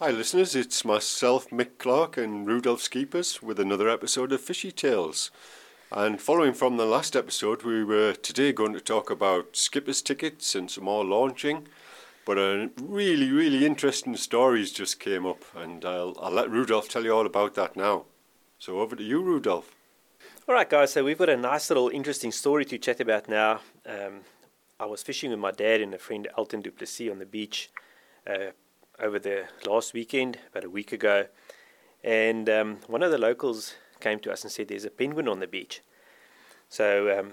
Hi, listeners. It's myself, Mick Clark, and Rudolph Skeepers with another episode of Fishy Tales. And following from the last episode, we were today going to talk about skippers tickets and some more launching. But a really, really interesting stories just came up, and I'll, I'll let Rudolph tell you all about that now. So over to you, Rudolph. All right, guys. So we've got a nice little interesting story to chat about now. Um, I was fishing with my dad and a friend, Elton Duplessis, on the beach. Uh, over the last weekend, about a week ago, and um, one of the locals came to us and said, "There's a penguin on the beach." So um,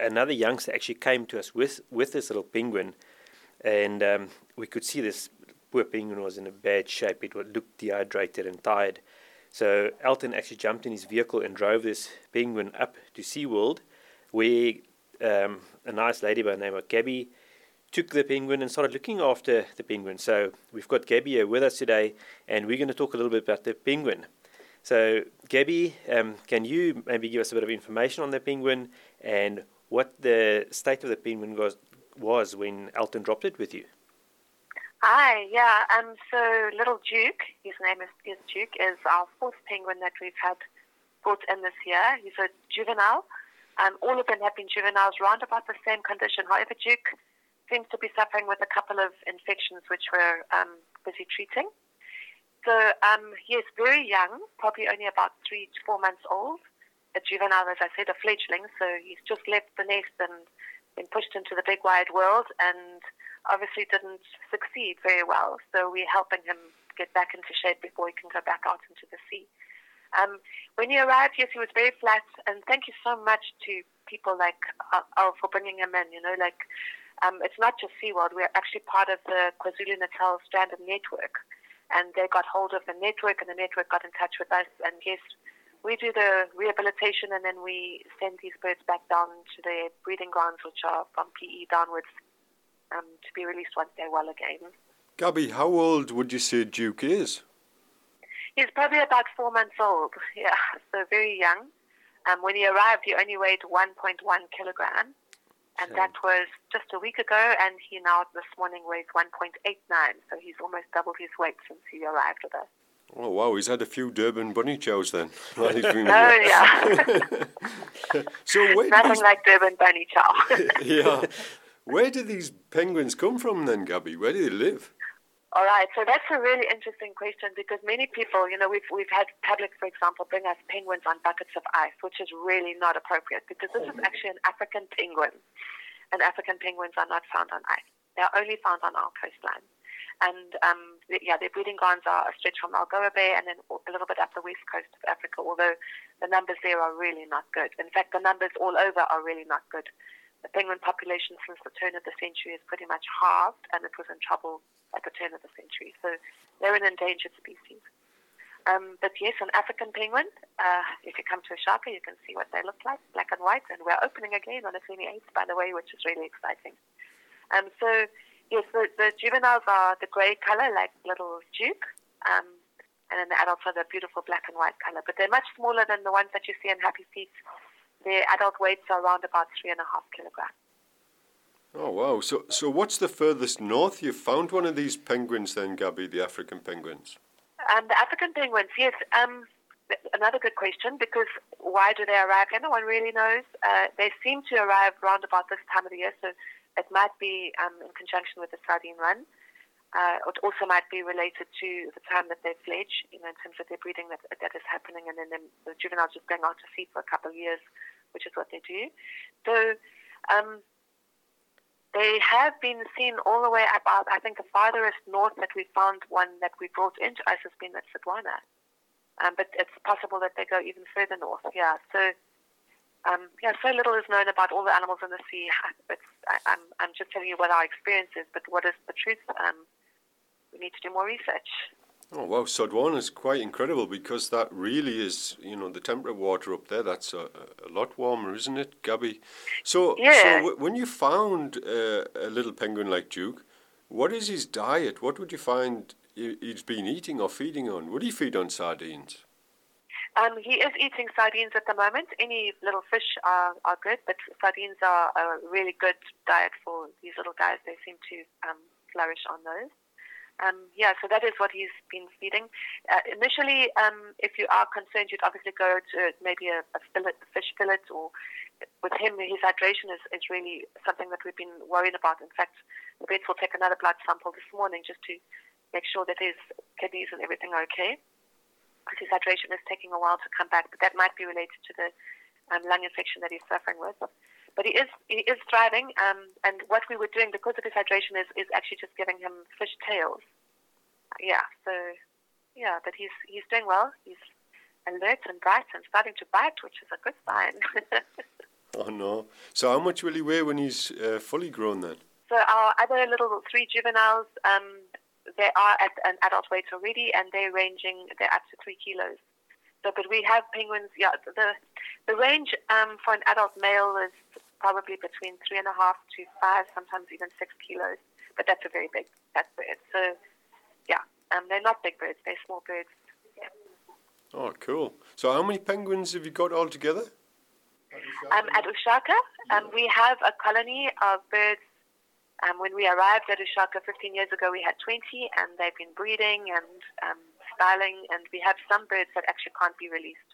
another youngster actually came to us with with this little penguin, and um, we could see this poor penguin was in a bad shape. It looked dehydrated and tired. So Elton actually jumped in his vehicle and drove this penguin up to SeaWorld, where um, a nice lady by the name of Gabby took the penguin and started looking after the penguin. So we've got Gabby here with us today, and we're going to talk a little bit about the penguin. So, Gabby, um, can you maybe give us a bit of information on the penguin and what the state of the penguin was, was when Elton dropped it with you? Hi, yeah. Um, so little Duke, his name is, is Duke, is our fourth penguin that we've had brought in this year. He's a juvenile. Um, all of them have been juveniles, round about the same condition. However, Duke seems to be suffering with a couple of infections which we're um, busy treating. So um, he is very young, probably only about three to four months old. A juvenile, as I said, a fledgling. So he's just left the nest and been pushed into the big wide world and obviously didn't succeed very well. So we're helping him get back into shape before he can go back out into the sea. Um, when he arrived, yes, he was very flat. And thank you so much to people like uh, for bringing him in. You know, like um, it's not just SeaWorld. We're actually part of the KwaZulu-Natal Stranded Network. And they got hold of the network, and the network got in touch with us. And yes, we do the rehabilitation, and then we send these birds back down to their breeding grounds, which are from PE downwards, um, to be released once they're well again. Gabby, how old would you say Duke is? He's probably about four months old, yeah, so very young. Um, when he arrived, he only weighed 1.1 kilogram and that was just a week ago, and he now this morning weighs 1.89, so he's almost doubled his weight since he arrived with us. Oh wow, he's had a few Durban bunny chows then. oh yeah. so where nothing these... like Durban bunny chow. yeah. Where do these penguins come from then, Gabby? Where do they live? All right, so that's a really interesting question because many people, you know, we've we've had Public, for example, bring us penguins on buckets of ice, which is really not appropriate because this is actually an African penguin, and African penguins are not found on ice; they are only found on our coastline. And um, yeah, their breeding grounds are a stretch from Algoa Bay and then a little bit up the west coast of Africa. Although the numbers there are really not good. In fact, the numbers all over are really not good. The penguin population since the turn of the century is pretty much halved, and it was in trouble at the turn of the century. So they're an endangered species. Um, but yes, an African penguin, uh, if you come to Ushaka, you can see what they look like, black and white. And we're opening again on the 28th, by the way, which is really exciting. Um, so, yes, the, the juveniles are the grey color, like little Duke. Um, and then the adults are the beautiful black and white color. But they're much smaller than the ones that you see in Happy Feet their adult weights are around about three and a half kilograms. Oh wow! So so what's the furthest north you've found one of these penguins then, Gabby? The African penguins. Um, the African penguins, yes. Um, another good question because why do they arrive? No one really knows. Uh, they seem to arrive around about this time of the year, so it might be um, in conjunction with the sardine run. Uh, it also might be related to the time that they fledge, you know, in terms of their breeding that that is happening, and then the juveniles just going out to sea for a couple of years, which is what they do. So um, they have been seen all the way up. I think the farthest north that we found one that we brought into us has been at Sodwana, um, but it's possible that they go even further north. Yeah, so. Um, yeah, so little is known about all the animals in the sea. It's, I, am I'm, I'm just telling you what our experience is, but what is the truth? Um, we need to do more research. Oh wow, Sodwana is quite incredible because that really is, you know, the temperate water up there. That's a, a lot warmer, isn't it, Gabby? So, yeah. so w- when you found uh, a little penguin like Duke, what is his diet? What would you find he's been eating or feeding on? Would he feed on sardines? Um, he is eating sardines at the moment. Any little fish are, are good, but sardines are a really good diet for these little guys. They seem to um, flourish on those. Um, yeah, so that is what he's been feeding. Uh, initially, um, if you are concerned, you'd obviously go to maybe a, a fillet, fish fillet, or with him, his hydration is, is really something that we've been worried about. In fact, the vets will take another blood sample this morning just to make sure that his kidneys and everything are okay. Because his hydration is taking a while to come back, but that might be related to the um, lung infection that he's suffering with. But he is he is thriving, um, and what we were doing because of his hydration is, is actually just giving him fish tails. Yeah, so yeah, but he's he's doing well. He's alert and bright and starting to bite, which is a good sign. oh no! So how much will he weigh when he's uh, fully grown then? So our other little three juveniles, um, they are at an adult weight already, and they're ranging they're up to three kilos. So, but we have penguins. Yeah, the the range um, for an adult male is probably between three and a half to five, sometimes even six kilos. But that's a very big fat bird. So, yeah, um, they're not big birds; they're small birds. Yeah. Oh, cool. So, how many penguins have you got altogether? Um, at Ushaka, um, we have a colony of birds. Um, when we arrived at Ushaka 15 years ago, we had 20, and they've been breeding and um, styling, and we have some birds that actually can't be released.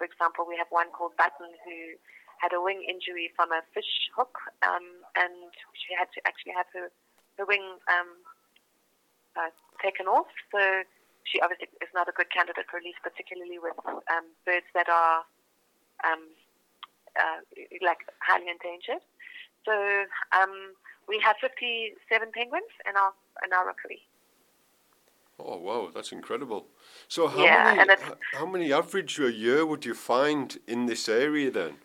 For example, we have one called Button who had a wing injury from a fish hook, um, and she had to actually have her, her wing um, uh, taken off. So she obviously is not a good candidate for release, particularly with um, birds that are um, uh, like highly endangered. So um, we have 57 penguins in our in our rookery. Oh wow, that's incredible! So how yeah, many how many average a year would you find in this area then?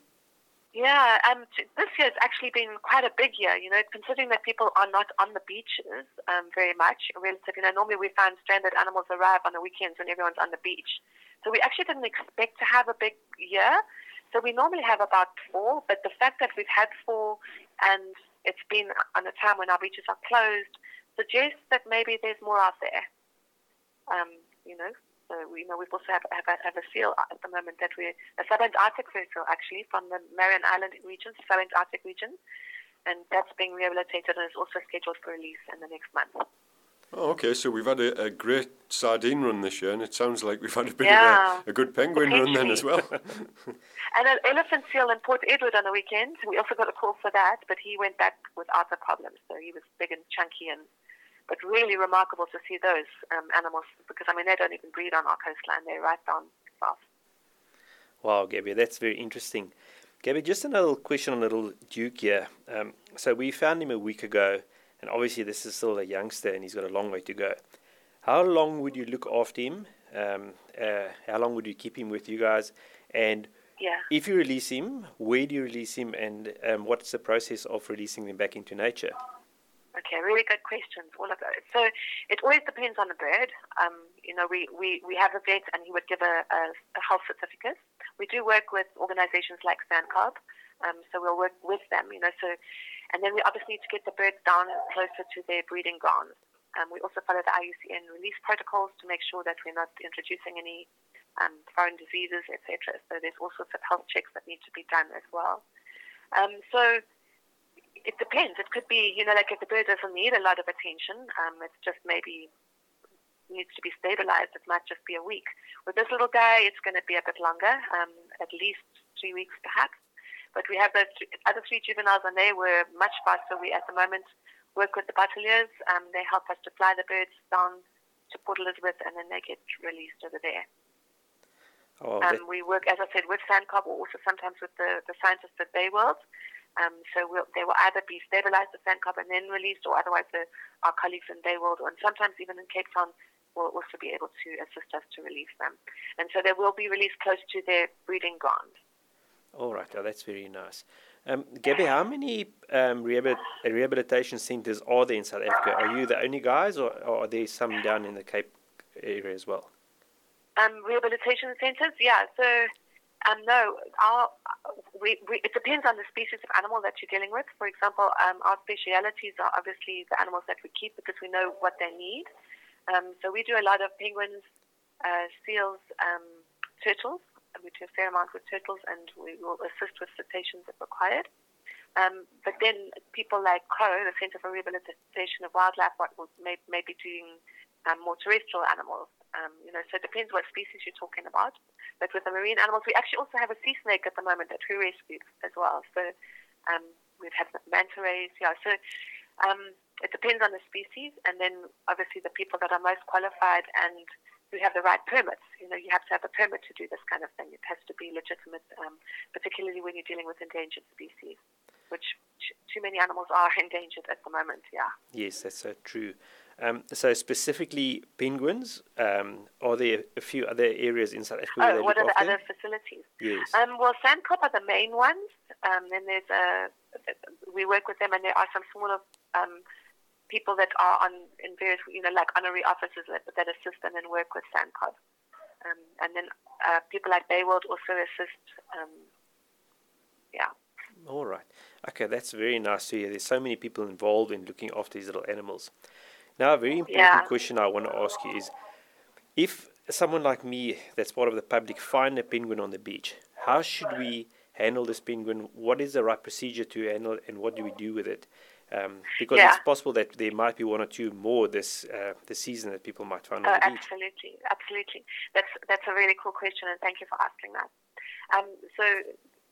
Yeah, um, this year has actually been quite a big year. You know, considering that people are not on the beaches um, very much. Relative, you know, normally we find stranded animals arrive on the weekends when everyone's on the beach. So we actually didn't expect to have a big year. So we normally have about four, but the fact that we've had four and it's been on a time when our beaches are closed suggests that maybe there's more out there. Um, you know, so we know we've also have, have, a, have a seal at the moment that we're a subantarctic seal actually from the Marion Island region, subantarctic region, and that's being rehabilitated and is also scheduled for release in the next month. Oh, okay. So we've had a, a, great sardine run this year, and it sounds like we've had a bit yeah, of a, a, good penguin run then as well. and an elephant seal in Port Edward on the weekend. We also got a call for that, but he went back without a problem. So he was big and chunky and but really remarkable to see those um, animals because I mean they don't even breed on our coastline; they're right down south. Wow, Gabby, that's very interesting. Gabby, just another question on little Duke here. Um, so we found him a week ago, and obviously this is still a youngster, and he's got a long way to go. How long would you look after him? Um, uh, how long would you keep him with you guys? And yeah. if you release him, where do you release him, and um, what's the process of releasing him back into nature? Okay, really good questions, all of those. So it always depends on the bird. Um, you know, we, we, we have a vet and he would give a, a, a health certificate. We do work with organizations like SANCCOB, um, so we'll work with them, you know, so, and then we obviously need to get the birds down closer to their breeding grounds. Um, we also follow the IUCN release protocols to make sure that we're not introducing any um, foreign diseases, etc. So there's all sorts of health checks that need to be done as well. Um, so it depends. It could be, you know, like if the bird doesn't need a lot of attention, um, it's just maybe needs to be stabilized. It might just be a week. With this little guy, it's going to be a bit longer, um, at least three weeks perhaps. But we have the th- other three juveniles, and they were much faster. We at the moment work with the Bateleurs. Um, they help us to fly the birds down to Port Elizabeth, and then they get released over there. Oh, um, we work, as I said, with SANCCOB or also sometimes with the, the scientists at Bayworld. Um, so we'll, they will either be stabilized at SANCCOB and then released, or otherwise the, our colleagues in Bayworld, and sometimes even in Cape Town, will also be able to assist us to release them. And so they will be released close to their breeding ground. All right, oh, that's very nice. Um, Gabby, how many um, rehabilitation centres are there in South Africa? Are you the only guys, or, or are there some down in the Cape area as well? Um, rehabilitation centres, yeah. So um, no, our, we, we, it depends on the species of animal that you're dealing with. For example, um, our specialities are obviously the animals that we keep because we know what they need. Um, so we do a lot of penguins, uh, seals, um, turtles. We do a fair amount with turtles, and we will assist with cetaceans if required. Um, but then people like CROW, the Centre for Rehabilitation of Wildlife, what may, may be doing um, more terrestrial animals. You know, so it depends what species you're talking about. But with the marine animals, we actually also have a sea snake at the moment that we rescued as well. So um, we've had manta rays, yeah. So um, it depends on the species, and then obviously the people that are most qualified and who have the right permits. You know, you have to have a permit to do this kind of thing. It has to be legitimate, um, particularly when you're dealing with endangered species, which too many animals are endangered at the moment. Yeah. Yes, that's so true. Um, so specifically penguins, um, are there a few other areas in South Africa? Oh, what are the other facilities? Yes. Um, well, SANCCOB are the main ones. Um, then there's a, we work with them and there are some smaller um, people that are on in various, you know, like honorary officers that, that assist and then work with SANCCOB. Um, and then uh, people like Bayworld also assist. Um, yeah. All right. Okay, that's very nice to hear. There's so many people involved in looking after these little animals. Now, a very important Yeah. question I want to ask you is if someone like me, that's part of the public, find a penguin on the beach, how should we handle this penguin? What is the right procedure to handle, and what do we do with it? Um, because Yeah. it's possible that there might be one or two more this uh, this season that people might find Oh, on the beach. absolutely, absolutely. That's that's a really cool question, and thank you for asking that. Um, so,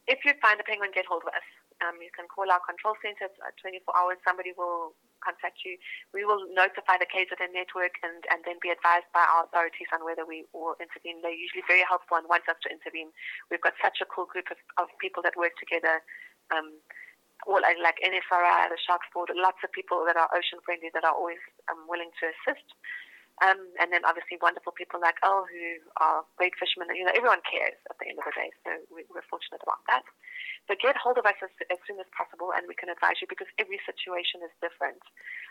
if you find a penguin, get hold of us. Um, you can call our control center. It's uh, 24 hours. Somebody will contact you. We will notify the KZN network and, and then be advised by our authorities on whether we will intervene. They're usually very helpful and want us to intervene. We've got such a cool group of, of people that work together. Um, all uh, like NSRI, the Sharks Board, lots of people that are ocean friendly that are always um, willing to assist. Um, and then obviously wonderful people like Elle who are great fishermen. You know, everyone cares at the end of the day, so we, we're fortunate about that. So get hold of us as, as soon as possible, and we can advise you because every situation is different.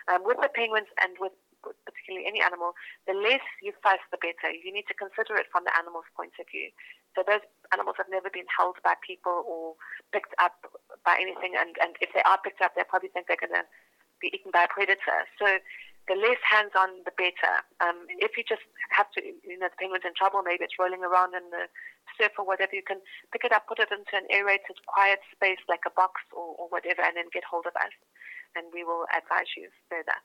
Um, with the penguins and with with particularly any animal, the less you fuss, the better. You need to consider it from the animal's point of view. So those animals have never been held by people or picked up by anything, and, and if they are picked up, they probably think they're going to be eaten by a predator. So the less hands-on, the better. Um, if you just have to, you know, the penguin's in trouble, maybe it's rolling around in the surf or whatever, you can pick it up, put it into an aerated, quiet space like a box or, or whatever, and then get hold of us, and we will advise you further.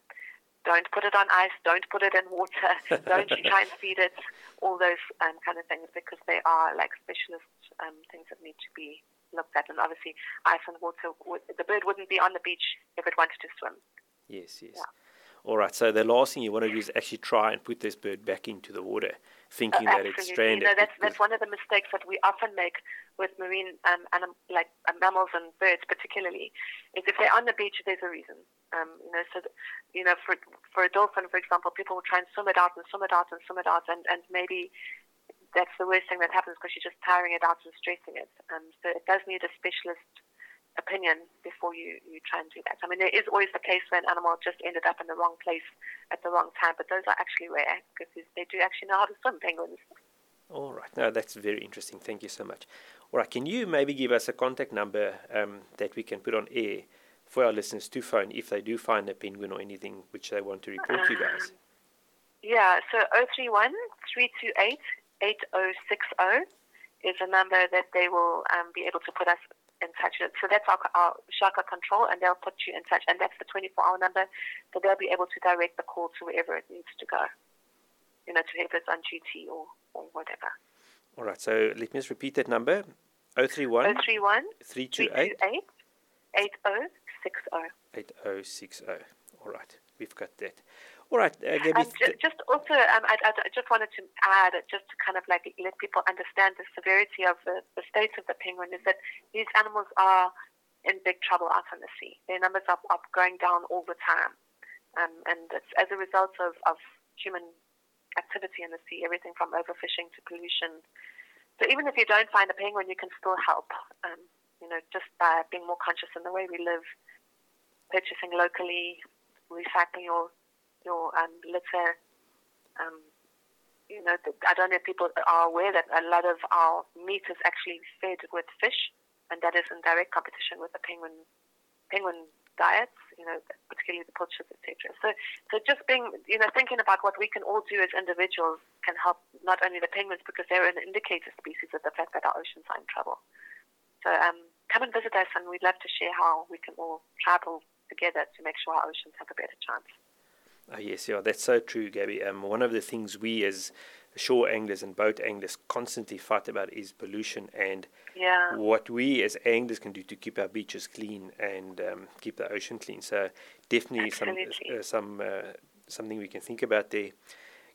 Don't put it on ice. Don't put it in water. don't try and feed it. All those um, kind of things because they are like specialist um, things that need to be looked at. And obviously, ice and water. Would, the bird wouldn't be on the beach if it wanted to swim. Yes, yes. Yeah. All right. So the last thing you want to do is actually try and put this bird back into the water, thinking Uh, that it's stranded. You know, that's that's one of the mistakes that we often make with marine um, anim- like uh, mammals and birds, particularly, is if they're on the beach, there's a reason. Um, you know, so that, you know, for for a dolphin, for example, people will try and swim it out and swim it out and swim it out, and and maybe that's the worst thing that happens because you're just tiring it out and stressing it. Um, so it does need a specialist opinion before you, you try and do that. I mean, there is always the case where an animal just ended up in the wrong place at the wrong time, but those are actually rare because they do actually know how to swim, penguins. All right. No, that's very interesting. Thank you so much. All right. Can you maybe give us a contact number um, that we can put on air for our listeners to phone if they do find a penguin or anything which they want to report to you guys? Yeah, so 031 328 8060 is a number that they will um, be able to put us in touch. So that's our, our Shaka control, and they'll put you in touch. And that's the 24 hour number, so they'll be able to direct the call to wherever it needs to go, you know, to whoever's on duty or, or whatever. All right. So let me just repeat that number 031 031 328 328 8060. 8060. All right. We've got that. All right. Uh, Gabby, Um, ju- just also, um, I, I just wanted to add, just to kind of like let people understand the severity of the, the state of the penguin, is that these animals are in big trouble out on the sea. Their numbers are, are going down all the time. Um, and it's as a result of, of human activity in the sea, everything from overfishing to pollution. So even if you don't find a penguin, you can still help, um, you know, just by being more conscious in the way we live, purchasing locally, recycling your your um, litter. Um, you know, I don't know if people are aware that a lot of our meat is actually fed with fish, and that is in direct competition with the penguin penguin diets. You know, particularly the pilchards, etc. So, so just being, you know, thinking about what we can all do as individuals can help not only the penguins because they're an indicator species of the fact that our oceans are in trouble. So, um, come and visit us, and we'd love to share how we can all travel together to make sure our oceans have a better chance. Oh, yes, yeah, that's so true, Gabby. Um, one of the things we as shore anglers and boat anglers constantly fight about is pollution and Yeah. what we as anglers can do to keep our beaches clean and um, keep the ocean clean. So definitely some uh, some uh, something we can think about there.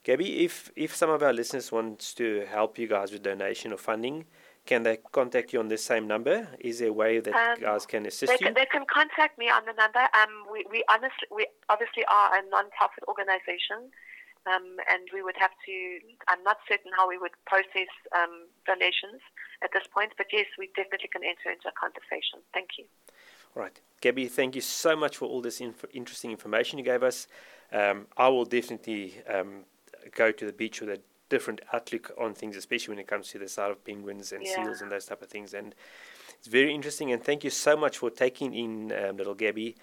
Gabby, if if some of our listeners wants to help you guys with donation or funding, can they contact you on this same number? Is there a way that Um, guys can assist They you? they can contact me on the number. Um, we, we honestly, we obviously are a non-profit organization, um, and we would have to. I'm not certain how we would process um, donations at this point, but yes, we definitely can enter into a conversation. Thank you. All right. Gabby, thank you so much for all this inf- interesting information you gave us. Um, I will definitely um, go to the beach with a different outlook on things, especially when it comes to the side of penguins and Yeah. seals and those type of things. And it's very interesting. And thank you so much for taking in um, little Gabby,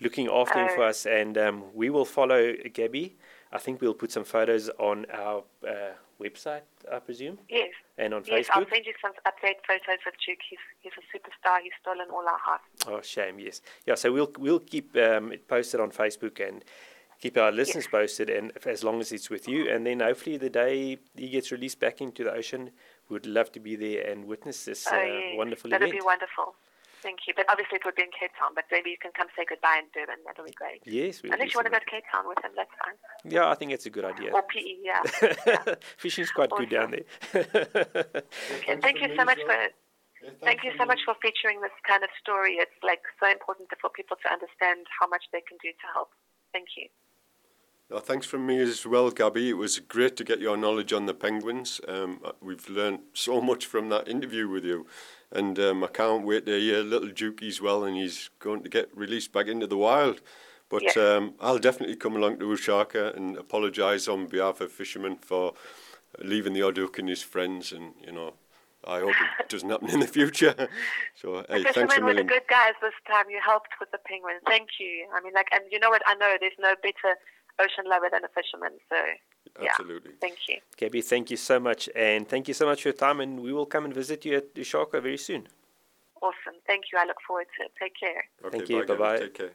looking after him for us. And um, we will follow Gabby. I think we'll put some photos on our uh, website, I presume, Yes, and on Facebook. yes. I'll send you some update photos of Duke. He's he's a superstar. He's stolen all our hearts. Oh, shame. Yes. Yeah. So we'll we'll keep um, it posted on Facebook and keep our listeners posted, and as long as it's with you, and then hopefully the day he gets released back into the ocean, we'd love to be there and witness this uh, oh, yes. wonderful That'd event. be wonderful. Thank you. But obviously it would be in Cape Town. But maybe you can come say goodbye in Durban. That'll be great. yes. We'll Unless you want to go to Cape Town with him, that's fine. Yeah, I think it's a good idea. Or PE, yeah. yeah. Fishing's quite good down there. Okay, thank you so much for thank you so much for featuring this kind of story. It's like so important for people to understand how much they can do to help. Thank you. Oh, thanks from me as well, Gabby. It was great to get your knowledge on the penguins. Um, uh, we've learned so much from that interview with you, and um, I can't wait to hear little Jukey's well, and he's going to get released back into the wild. But Yes. um, I'll definitely come along to Ushaka and apologise on behalf of fishermen for leaving the Oduk and his friends, and you know, I hope it doesn't happen in the future. So, hey, the thanks a fishermen were the good guys this time. You helped with the penguins. Thank you. I mean, like, and you know what? I know there's no better ocean lover than a fisherman. So, yeah. Absolutely. Thank you. Gabby, thank you so much, and thank you so much for your time, and we will come and visit you at Ushaka very soon. Awesome. Thank you. I look forward to it. Take care. Okay, Thank you. Bye-bye. Take care.